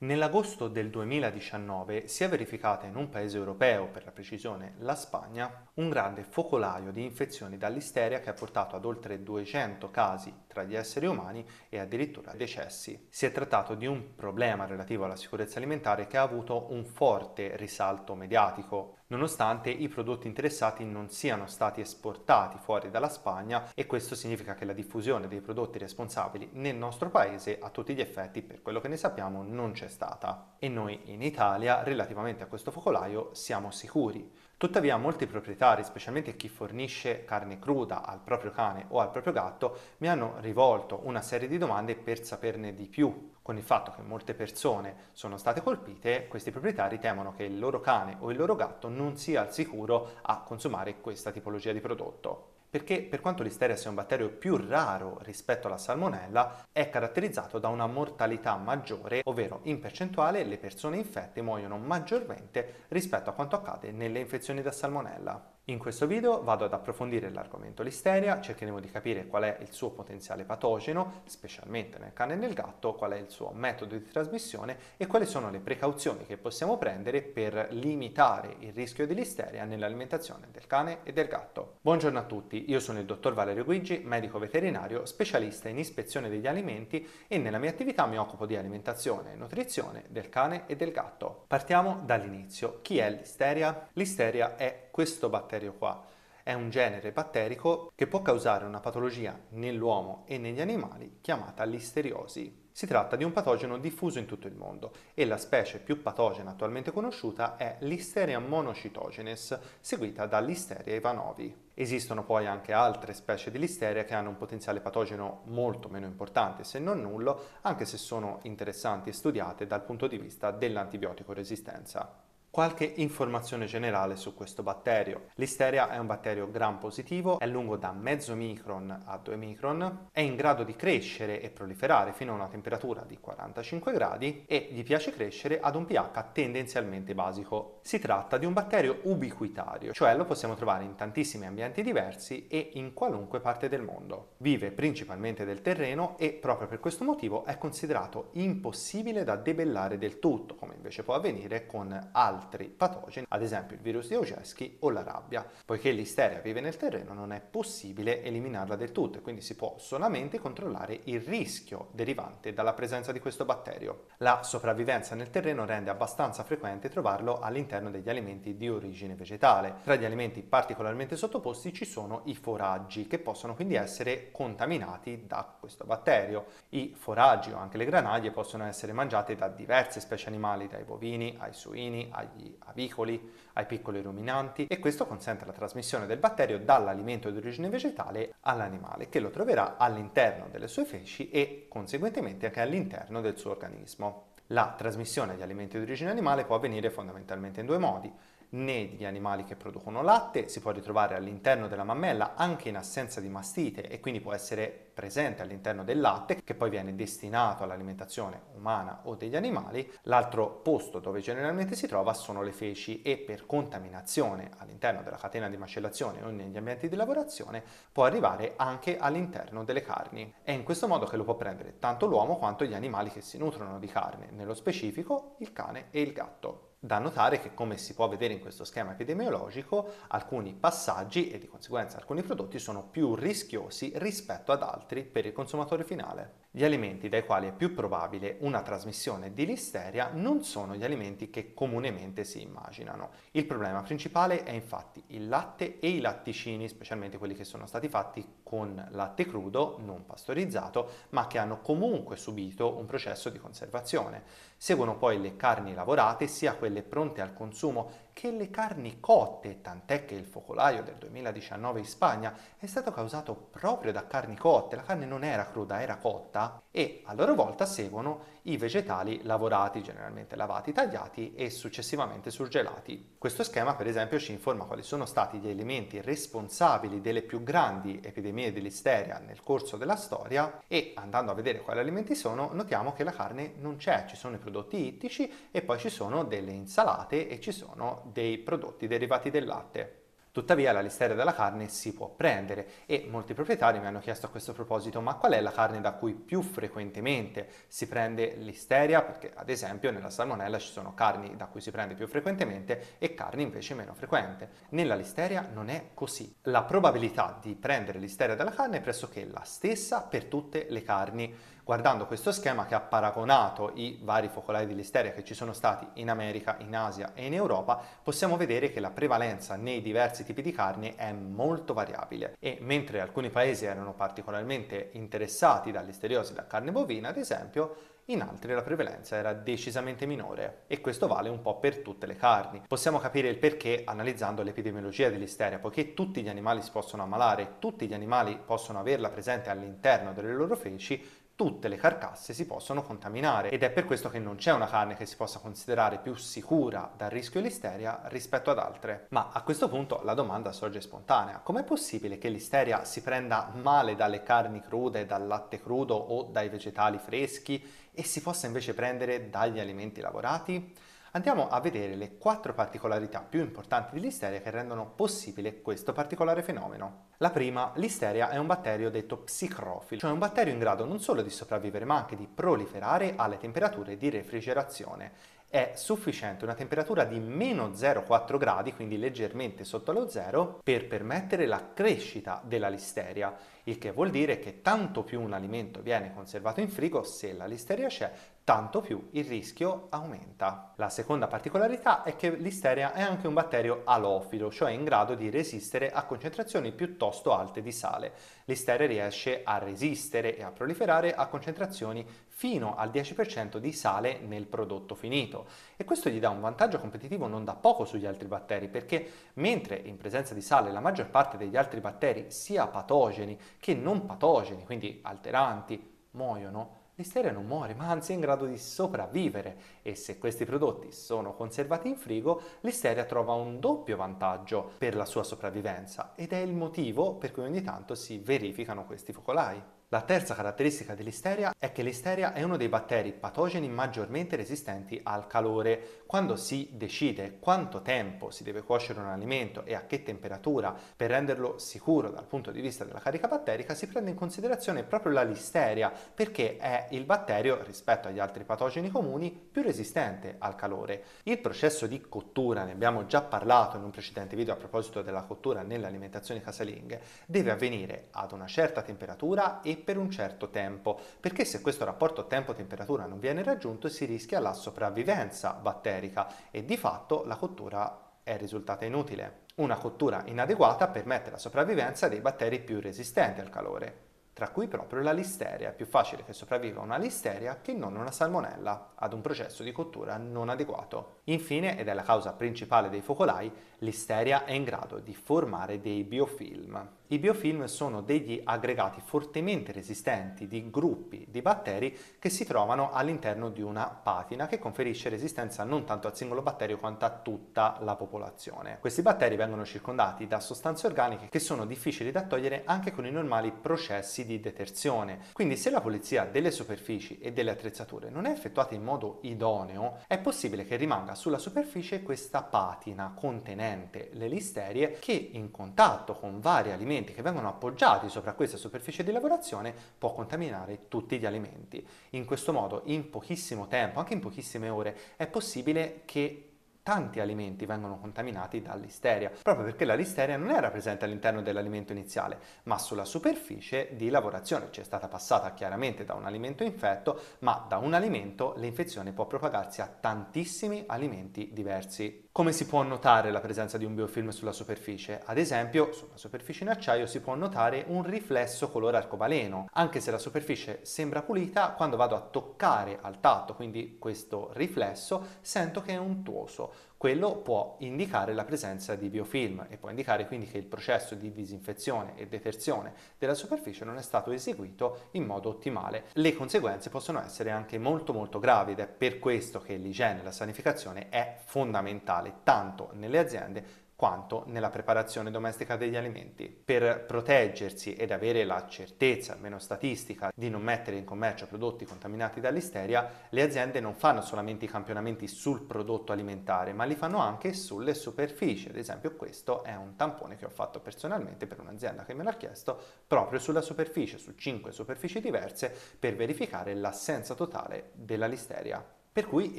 Nell'agosto del 2019 si è verificata in un paese europeo, per la precisione la Spagna, un grande focolaio di infezioni dall'isteria che ha portato ad oltre 200 casi tra gli esseri umani e addirittura decessi. Si è trattato di un problema relativo alla sicurezza alimentare che ha avuto un forte risalto mediatico, nonostante i prodotti interessati non siano stati esportati fuori dalla Spagna e questo significa che la diffusione dei prodotti responsabili nel nostro paese a tutti gli effetti, per quello che ne sappiamo, non c'è stata e noi in Italia relativamente a questo focolaio siamo sicuri. Tuttavia molti proprietari, specialmente chi fornisce carne cruda al proprio cane o al proprio gatto, mi hanno rivolto una serie di domande per saperne di più. Con il fatto che molte persone sono state colpite, questi proprietari temono che il loro cane o il loro gatto non sia al sicuro a consumare questa tipologia di prodotto perché per quanto l'isteria sia un batterio più raro rispetto alla salmonella, è caratterizzato da una mortalità maggiore, ovvero in percentuale le persone infette muoiono maggiormente rispetto a quanto accade nelle infezioni da salmonella. In questo video vado ad approfondire l'argomento listeria, cercheremo di capire qual è il suo potenziale patogeno, specialmente nel cane e nel gatto, qual è il suo metodo di trasmissione e quali sono le precauzioni che possiamo prendere per limitare il rischio di listeria nell'alimentazione del cane e del gatto. Buongiorno a tutti, io sono il dottor Valerio Guigi, medico veterinario, specialista in ispezione degli alimenti e nella mia attività mi occupo di alimentazione e nutrizione del cane e del gatto. Partiamo dall'inizio. Chi è l'isteria? L'isteria è questo batterio qua. È un genere batterico che può causare una patologia nell'uomo e negli animali chiamata listeriosi. Si tratta di un patogeno diffuso in tutto il mondo e la specie più patogena attualmente conosciuta è Listeria monocitogenes, seguita da Listeria ivanovi. Esistono poi anche altre specie di listeria che hanno un potenziale patogeno molto meno importante, se non nullo, anche se sono interessanti e studiate dal punto di vista dell'antibiotico resistenza. Qualche informazione generale su questo batterio. L'isteria è un batterio gram positivo, è lungo da mezzo micron a 2 micron, è in grado di crescere e proliferare fino a una temperatura di 45 gradi e gli piace crescere ad un pH tendenzialmente basico. Si tratta di un batterio ubiquitario, cioè lo possiamo trovare in tantissimi ambienti diversi e in qualunque parte del mondo. Vive principalmente del terreno e proprio per questo motivo è considerato impossibile da debellare del tutto, come invece può avvenire con altri altri patogeni, ad esempio il virus di Ogeschi o la rabbia. Poiché l'isteria vive nel terreno non è possibile eliminarla del tutto e quindi si può solamente controllare il rischio derivante dalla presenza di questo batterio. La sopravvivenza nel terreno rende abbastanza frequente trovarlo all'interno degli alimenti di origine vegetale. Tra gli alimenti particolarmente sottoposti ci sono i foraggi che possono quindi essere contaminati da questo batterio. I foraggi o anche le granaglie possono essere mangiate da diverse specie animali, dai bovini ai suini, agli agli avicoli, ai piccoli ruminanti e questo consente la trasmissione del batterio dall'alimento di origine vegetale all'animale che lo troverà all'interno delle sue feci e conseguentemente anche all'interno del suo organismo. La trasmissione di alimenti di origine animale può avvenire fondamentalmente in due modi negli animali che producono latte, si può ritrovare all'interno della mammella anche in assenza di mastite e quindi può essere presente all'interno del latte che poi viene destinato all'alimentazione umana o degli animali. L'altro posto dove generalmente si trova sono le feci e per contaminazione all'interno della catena di macellazione o negli ambienti di lavorazione può arrivare anche all'interno delle carni. È in questo modo che lo può prendere tanto l'uomo quanto gli animali che si nutrono di carne, nello specifico il cane e il gatto. Da notare che, come si può vedere in questo schema epidemiologico, alcuni passaggi e di conseguenza alcuni prodotti sono più rischiosi rispetto ad altri per il consumatore finale. Gli alimenti dai quali è più probabile una trasmissione di listeria non sono gli alimenti che comunemente si immaginano. Il problema principale è infatti il latte e i latticini, specialmente quelli che sono stati fatti con latte crudo, non pastorizzato, ma che hanno comunque subito un processo di conservazione. Seguono poi le carni lavorate, sia quelle pronte al consumo che le carni cotte, tant'è che il focolaio del 2019 in Spagna è stato causato proprio da carni cotte, la carne non era cruda, era cotta, e a loro volta seguono i vegetali lavorati, generalmente lavati, tagliati e successivamente surgelati. Questo schema per esempio ci informa quali sono stati gli elementi responsabili delle più grandi epidemie di listeria nel corso della storia e andando a vedere quali alimenti sono notiamo che la carne non c'è, ci sono i prodotti ittici e poi ci sono delle insalate e ci sono dei prodotti derivati del latte. Tuttavia la listeria della carne si può prendere e molti proprietari mi hanno chiesto a questo proposito ma qual è la carne da cui più frequentemente si prende listeria? Perché ad esempio nella salmonella ci sono carni da cui si prende più frequentemente e carni invece meno frequente. Nella listeria non è così. La probabilità di prendere listeria dalla carne è pressoché la stessa per tutte le carni guardando questo schema che ha paragonato i vari focolai di listeria che ci sono stati in America, in Asia e in Europa, possiamo vedere che la prevalenza nei diversi tipi di carne è molto variabile e mentre alcuni paesi erano particolarmente interessati dall'isteriosi da carne bovina, ad esempio, in altri la prevalenza era decisamente minore e questo vale un po' per tutte le carni. Possiamo capire il perché analizzando l'epidemiologia dell'isteria, poiché tutti gli animali si possono ammalare, tutti gli animali possono averla presente all'interno delle loro feci, tutte le carcasse si possono contaminare ed è per questo che non c'è una carne che si possa considerare più sicura dal rischio listeria rispetto ad altre. Ma a questo punto la domanda sorge spontanea. Com'è possibile che l'isteria si prenda male dalle carni crude, dal latte crudo o dai vegetali freschi e si possa invece prendere dagli alimenti lavorati? Andiamo a vedere le quattro particolarità più importanti di listeria che rendono possibile questo particolare fenomeno. La prima, l'isteria è un batterio detto psicrofilo, cioè un batterio in grado non solo di sopravvivere ma anche di proliferare alle temperature di refrigerazione è sufficiente una temperatura di meno 0,4 gradi, quindi leggermente sotto lo zero, per permettere la crescita della listeria, il che vuol dire che tanto più un alimento viene conservato in frigo, se la listeria c'è, tanto più il rischio aumenta. La seconda particolarità è che l'isteria è anche un batterio alofilo, cioè in grado di resistere a concentrazioni piuttosto alte di sale. L'isteria riesce a resistere e a proliferare a concentrazioni fino al 10% di sale nel prodotto finito e questo gli dà un vantaggio competitivo non da poco sugli altri batteri perché mentre in presenza di sale la maggior parte degli altri batteri sia patogeni che non patogeni, quindi alteranti, muoiono, l'isteria non muore, ma anzi è in grado di sopravvivere e se questi prodotti sono conservati in frigo, l'isteria trova un doppio vantaggio per la sua sopravvivenza ed è il motivo per cui ogni tanto si verificano questi focolai. La terza caratteristica dell'isteria è che l'isteria è uno dei batteri patogeni maggiormente resistenti al calore. Quando si decide quanto tempo si deve cuocere un alimento e a che temperatura per renderlo sicuro dal punto di vista della carica batterica, si prende in considerazione proprio la listeria perché è il batterio rispetto agli altri patogeni comuni più resistente al calore. Il processo di cottura, ne abbiamo già parlato in un precedente video a proposito della cottura nelle alimentazioni casalinghe, deve avvenire ad una certa temperatura e per un certo tempo, perché se questo rapporto tempo-temperatura non viene raggiunto si rischia la sopravvivenza batterica e di fatto la cottura è risultata inutile. Una cottura inadeguata permette la sopravvivenza dei batteri più resistenti al calore tra cui proprio la listeria. È più facile che sopravviva una listeria che non una salmonella ad un processo di cottura non adeguato. Infine, ed è la causa principale dei focolai, l'isteria è in grado di formare dei biofilm. I biofilm sono degli aggregati fortemente resistenti di gruppi di batteri che si trovano all'interno di una patina che conferisce resistenza non tanto al singolo batterio quanto a tutta la popolazione. Questi batteri vengono circondati da sostanze organiche che sono difficili da togliere anche con i normali processi di detersione. Quindi se la pulizia delle superfici e delle attrezzature non è effettuata in modo idoneo, è possibile che rimanga sulla superficie questa patina contenente le listerie che in contatto con vari alimenti che vengono appoggiati sopra questa superficie di lavorazione può contaminare tutti gli alimenti. In questo modo, in pochissimo tempo, anche in pochissime ore, è possibile che tanti alimenti vengono contaminati da listeria, proprio perché la listeria non era presente all'interno dell'alimento iniziale, ma sulla superficie di lavorazione, cioè stata passata chiaramente da un alimento infetto, ma da un alimento l'infezione può propagarsi a tantissimi alimenti diversi. Come si può notare la presenza di un biofilm sulla superficie? Ad esempio, sulla superficie in acciaio si può notare un riflesso colore arcobaleno, anche se la superficie sembra pulita, quando vado a toccare al tatto, quindi questo riflesso, sento che è untuoso quello può indicare la presenza di biofilm e può indicare quindi che il processo di disinfezione e detersione della superficie non è stato eseguito in modo ottimale. Le conseguenze possono essere anche molto molto gravi ed è per questo che l'igiene e la sanificazione è fondamentale tanto nelle aziende quanto nella preparazione domestica degli alimenti. Per proteggersi ed avere la certezza, almeno statistica, di non mettere in commercio prodotti contaminati da listeria, le aziende non fanno solamente i campionamenti sul prodotto alimentare, ma li fanno anche sulle superfici. Ad esempio questo è un tampone che ho fatto personalmente per un'azienda che me l'ha chiesto proprio sulla superficie, su cinque superfici diverse, per verificare l'assenza totale della listeria. Per cui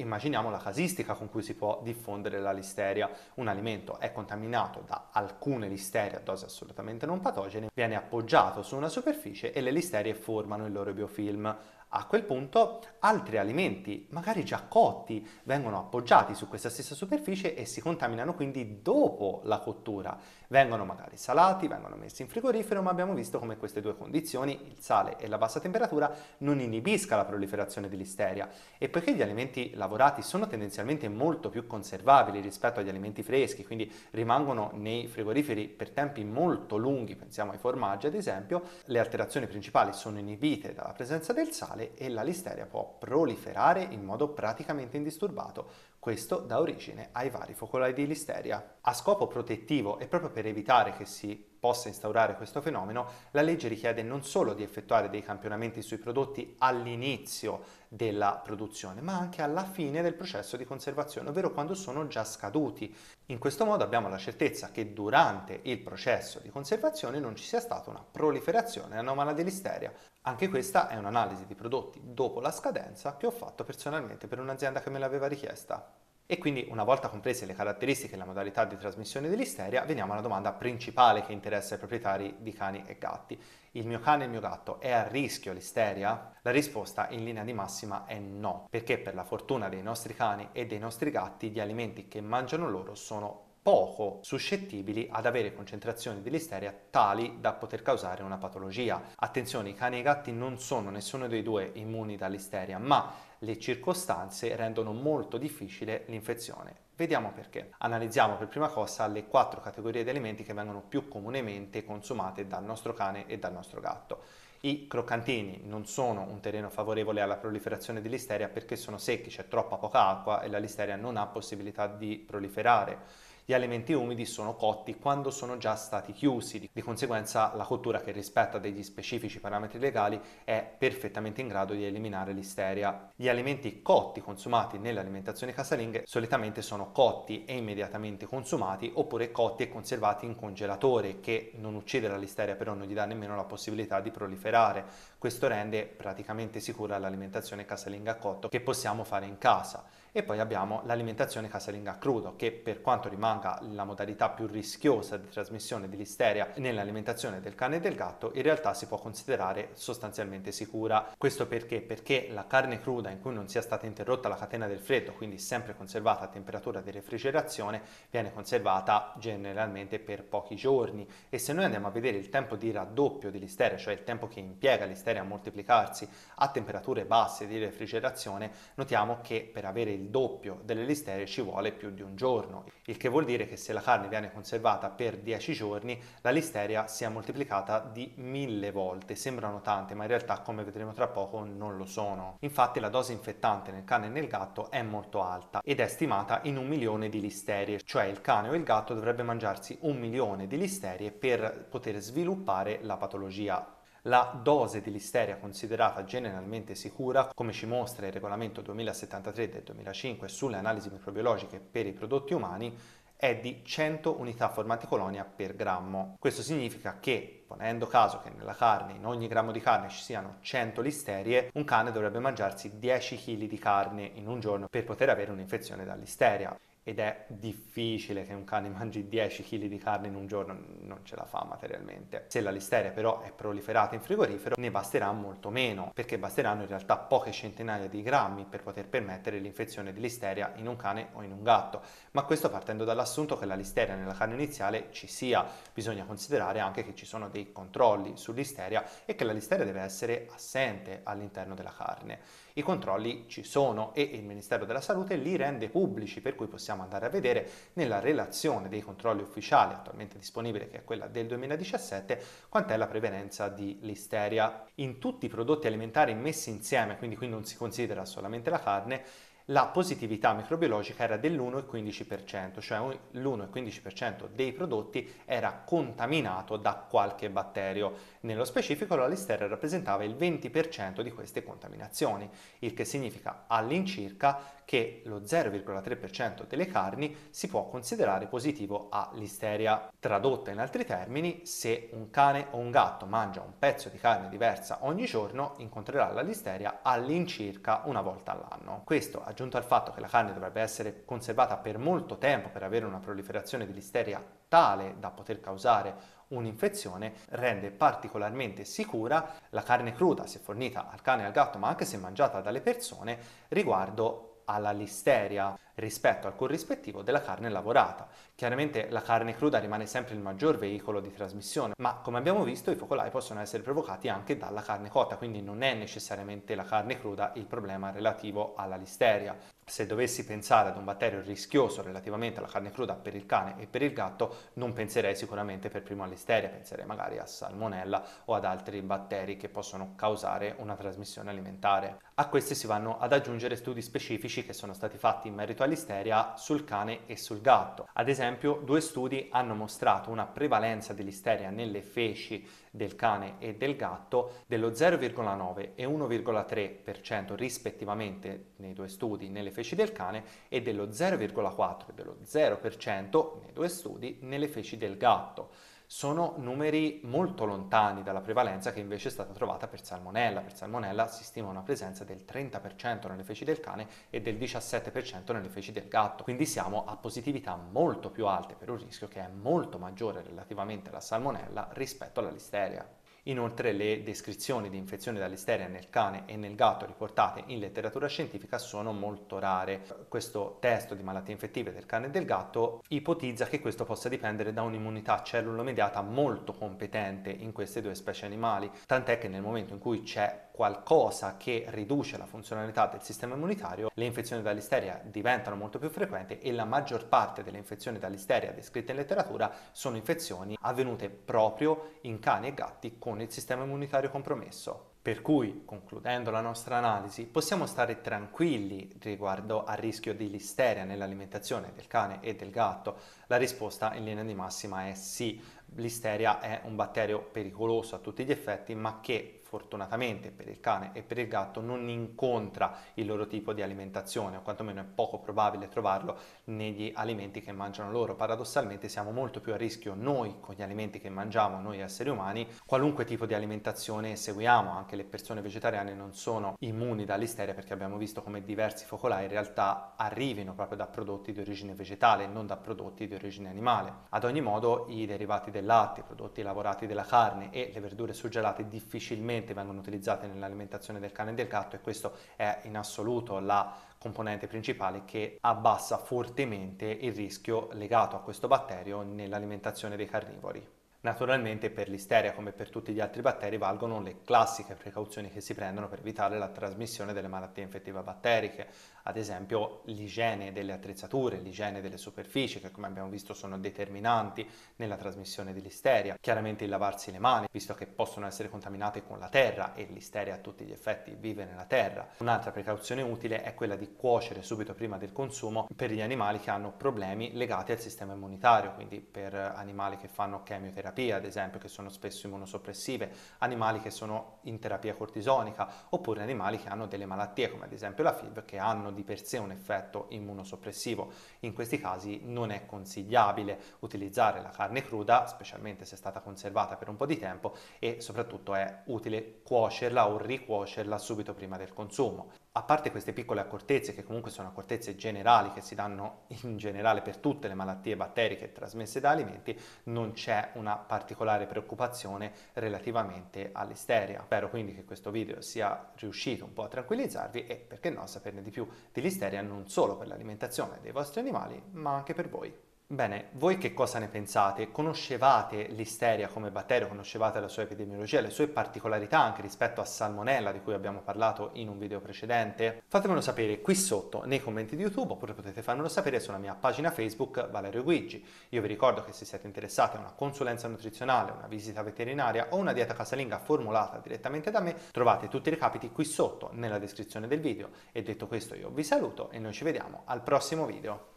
immaginiamo la casistica con cui si può diffondere la listeria. Un alimento è contaminato da alcune listerie a dosi assolutamente non patogene, viene appoggiato su una superficie e le listerie formano il loro biofilm. A quel punto altri alimenti, magari già cotti, vengono appoggiati su questa stessa superficie e si contaminano quindi dopo la cottura. Vengono magari salati, vengono messi in frigorifero, ma abbiamo visto come queste due condizioni, il sale e la bassa temperatura, non inibisca la proliferazione di listeria. E poiché gli alimenti lavorati sono tendenzialmente molto più conservabili rispetto agli alimenti freschi, quindi rimangono nei frigoriferi per tempi molto lunghi, pensiamo ai formaggi ad esempio, le alterazioni principali sono inibite dalla presenza del sale e la listeria può proliferare in modo praticamente indisturbato. Questo dà origine ai vari focolai di listeria. A scopo protettivo e proprio per evitare che si possa instaurare questo fenomeno, la legge richiede non solo di effettuare dei campionamenti sui prodotti all'inizio della produzione, ma anche alla fine del processo di conservazione, ovvero quando sono già scaduti. In questo modo abbiamo la certezza che durante il processo di conservazione non ci sia stata una proliferazione anomala di listeria. Anche questa è un'analisi di prodotti dopo la scadenza che ho fatto personalmente per un'azienda che me l'aveva richiesta. E quindi una volta comprese le caratteristiche e la modalità di trasmissione dell'isteria, veniamo alla domanda principale che interessa i proprietari di cani e gatti. Il mio cane e il mio gatto è a rischio l'isteria? La risposta in linea di massima è no, perché per la fortuna dei nostri cani e dei nostri gatti gli alimenti che mangiano loro sono poco suscettibili ad avere concentrazioni di listeria tali da poter causare una patologia. Attenzione, i cani e i gatti non sono nessuno dei due immuni dall'isteria, ma le circostanze rendono molto difficile l'infezione. Vediamo perché. Analizziamo per prima cosa le quattro categorie di alimenti che vengono più comunemente consumate dal nostro cane e dal nostro gatto. I croccantini non sono un terreno favorevole alla proliferazione di listeria perché sono secchi, c'è troppa poca acqua e la listeria non ha possibilità di proliferare. Gli alimenti umidi sono cotti quando sono già stati chiusi, di conseguenza la cottura che rispetta degli specifici parametri legali è perfettamente in grado di eliminare l'isteria. Gli alimenti cotti consumati nelle alimentazioni casalinghe solitamente sono cotti e immediatamente consumati oppure cotti e conservati in congelatore che non uccide la listeria però non gli dà nemmeno la possibilità di proliferare. Questo rende praticamente sicura l'alimentazione casalinga a cotto che possiamo fare in casa. E poi abbiamo l'alimentazione casalinga a crudo, che per quanto rimanga la modalità più rischiosa di trasmissione di listeria nell'alimentazione del cane e del gatto, in realtà si può considerare sostanzialmente sicura. Questo perché? Perché la carne cruda in cui non sia stata interrotta la catena del freddo, quindi sempre conservata a temperatura di refrigerazione, viene conservata generalmente per pochi giorni. E se noi andiamo a vedere il tempo di raddoppio di listeria, cioè il tempo che impiega listeria a moltiplicarsi a temperature basse di refrigerazione, notiamo che per avere il doppio delle listerie ci vuole più di un giorno, il che vuol dire che se la carne viene conservata per 10 giorni la listeria si è moltiplicata di mille volte. Sembrano tante, ma in realtà come vedremo tra poco non lo sono. Infatti la dose infettante nel cane e nel gatto è molto alta ed è stimata in un milione di listerie, cioè il cane o il gatto dovrebbe mangiarsi un milione di listerie per poter sviluppare la patologia la dose di listeria considerata generalmente sicura, come ci mostra il regolamento 2073 del 2005 sulle analisi microbiologiche per i prodotti umani, è di 100 unità formati colonia per grammo. Questo significa che, ponendo caso che nella carne, in ogni grammo di carne ci siano 100 listerie, un cane dovrebbe mangiarsi 10 kg di carne in un giorno per poter avere un'infezione da listeria ed è difficile che un cane mangi 10 kg di carne in un giorno, non ce la fa materialmente. Se la listeria però è proliferata in frigorifero ne basterà molto meno, perché basteranno in realtà poche centinaia di grammi per poter permettere l'infezione di listeria in un cane o in un gatto, ma questo partendo dall'assunto che la listeria nella carne iniziale ci sia. Bisogna considerare anche che ci sono dei controlli sull'isteria e che la listeria deve essere assente all'interno della carne. I controlli ci sono e il Ministero della Salute li rende pubblici, per cui possiamo andare a vedere nella relazione dei controlli ufficiali attualmente disponibile, che è quella del 2017, quant'è la prevalenza di listeria. In tutti i prodotti alimentari messi insieme, quindi qui non si considera solamente la carne, la positività microbiologica era dell'1,15%, cioè l'1,15% dei prodotti era contaminato da qualche batterio. Nello specifico la listeria rappresentava il 20% di queste contaminazioni, il che significa all'incirca che lo 0,3% delle carni si può considerare positivo a listeria. Tradotta in altri termini, se un cane o un gatto mangia un pezzo di carne diversa ogni giorno, incontrerà la listeria all'incirca una volta all'anno. Questo, aggiunto al fatto che la carne dovrebbe essere conservata per molto tempo per avere una proliferazione di listeria tale da poter causare un'infezione rende particolarmente sicura la carne cruda se fornita al cane e al gatto ma anche se mangiata dalle persone riguardo alla listeria rispetto al corrispettivo della carne lavorata. Chiaramente la carne cruda rimane sempre il maggior veicolo di trasmissione, ma come abbiamo visto i focolai possono essere provocati anche dalla carne cotta, quindi non è necessariamente la carne cruda il problema relativo alla listeria. Se dovessi pensare ad un batterio rischioso relativamente alla carne cruda per il cane e per il gatto, non penserei sicuramente per primo all'isteria, penserei magari a salmonella o ad altri batteri che possono causare una trasmissione alimentare. A questi si vanno ad aggiungere studi specifici che sono stati fatti in merito all'isteria sul cane e sul gatto. Ad esempio, due studi hanno mostrato una prevalenza dell'isteria nelle feci del cane e del gatto dello 0,9 e 1,3% rispettivamente nei due studi nelle feci del cane e dello 0,4 e dello 0% nei due studi nelle feci del gatto sono numeri molto lontani dalla prevalenza che invece è stata trovata per salmonella. Per salmonella si stima una presenza del 30% nelle feci del cane e del 17% nelle feci del gatto, quindi siamo a positività molto più alte per un rischio che è molto maggiore relativamente alla salmonella rispetto alla listeria. Inoltre le descrizioni di infezioni da listeria nel cane e nel gatto riportate in letteratura scientifica sono molto rare. Questo testo di malattie infettive del cane e del gatto ipotizza che questo possa dipendere da un'immunità cellulo-mediata molto competente in queste due specie animali, tant'è che nel momento in cui c'è qualcosa che riduce la funzionalità del sistema immunitario, le infezioni da listeria diventano molto più frequenti e la maggior parte delle infezioni da listeria descritte in letteratura sono infezioni avvenute proprio in cani e gatti con il sistema immunitario compromesso. Per cui, concludendo la nostra analisi, possiamo stare tranquilli riguardo al rischio di listeria nell'alimentazione del cane e del gatto? La risposta in linea di massima è sì. Listeria è un batterio pericoloso a tutti gli effetti, ma che fortunatamente per il cane e per il gatto non incontra il loro tipo di alimentazione o quantomeno è poco probabile trovarlo negli alimenti che mangiano loro. Paradossalmente siamo molto più a rischio noi con gli alimenti che mangiamo, noi esseri umani, qualunque tipo di alimentazione seguiamo, anche le persone vegetariane non sono immuni dall'isteria perché abbiamo visto come diversi focolai in realtà arrivino proprio da prodotti di origine vegetale e non da prodotti di origine animale. Ad ogni modo i derivati del latte, i prodotti lavorati della carne e le verdure surgelate difficilmente vengono utilizzate nell'alimentazione del cane e del gatto e questo è in assoluto la componente principale che abbassa fortemente il rischio legato a questo batterio nell'alimentazione dei carnivori. Naturalmente per l'isteria come per tutti gli altri batteri valgono le classiche precauzioni che si prendono per evitare la trasmissione delle malattie infettive batteriche, ad esempio l'igiene delle attrezzature, l'igiene delle superfici che come abbiamo visto sono determinanti nella trasmissione dell'isteria, chiaramente il lavarsi le mani visto che possono essere contaminate con la terra e l'isteria a tutti gli effetti vive nella terra. Un'altra precauzione utile è quella di cuocere subito prima del consumo per gli animali che hanno problemi legati al sistema immunitario, quindi per animali che fanno chemioterapia terapia, ad esempio, che sono spesso immunosoppressive, animali che sono in terapia cortisonica, oppure animali che hanno delle malattie, come ad esempio la FIV, che hanno di per sé un effetto immunosoppressivo. In questi casi non è consigliabile utilizzare la carne cruda, specialmente se è stata conservata per un po' di tempo, e soprattutto è utile cuocerla o ricuocerla subito prima del consumo a parte queste piccole accortezze, che comunque sono accortezze generali che si danno in generale per tutte le malattie batteriche trasmesse da alimenti, non c'è una particolare preoccupazione relativamente all'isteria. Spero quindi che questo video sia riuscito un po' a tranquillizzarvi e perché no saperne di più dell'isteria non solo per l'alimentazione dei vostri animali, ma anche per voi. Bene, voi che cosa ne pensate? Conoscevate l'isteria come batterio? Conoscevate la sua epidemiologia, le sue particolarità anche rispetto a Salmonella di cui abbiamo parlato in un video precedente? Fatemelo sapere qui sotto nei commenti di YouTube oppure potete farmelo sapere sulla mia pagina Facebook Valerio Guigi. Io vi ricordo che se siete interessati a una consulenza nutrizionale, una visita veterinaria o una dieta casalinga formulata direttamente da me, trovate tutti i recapiti qui sotto nella descrizione del video. E detto questo io vi saluto e noi ci vediamo al prossimo video.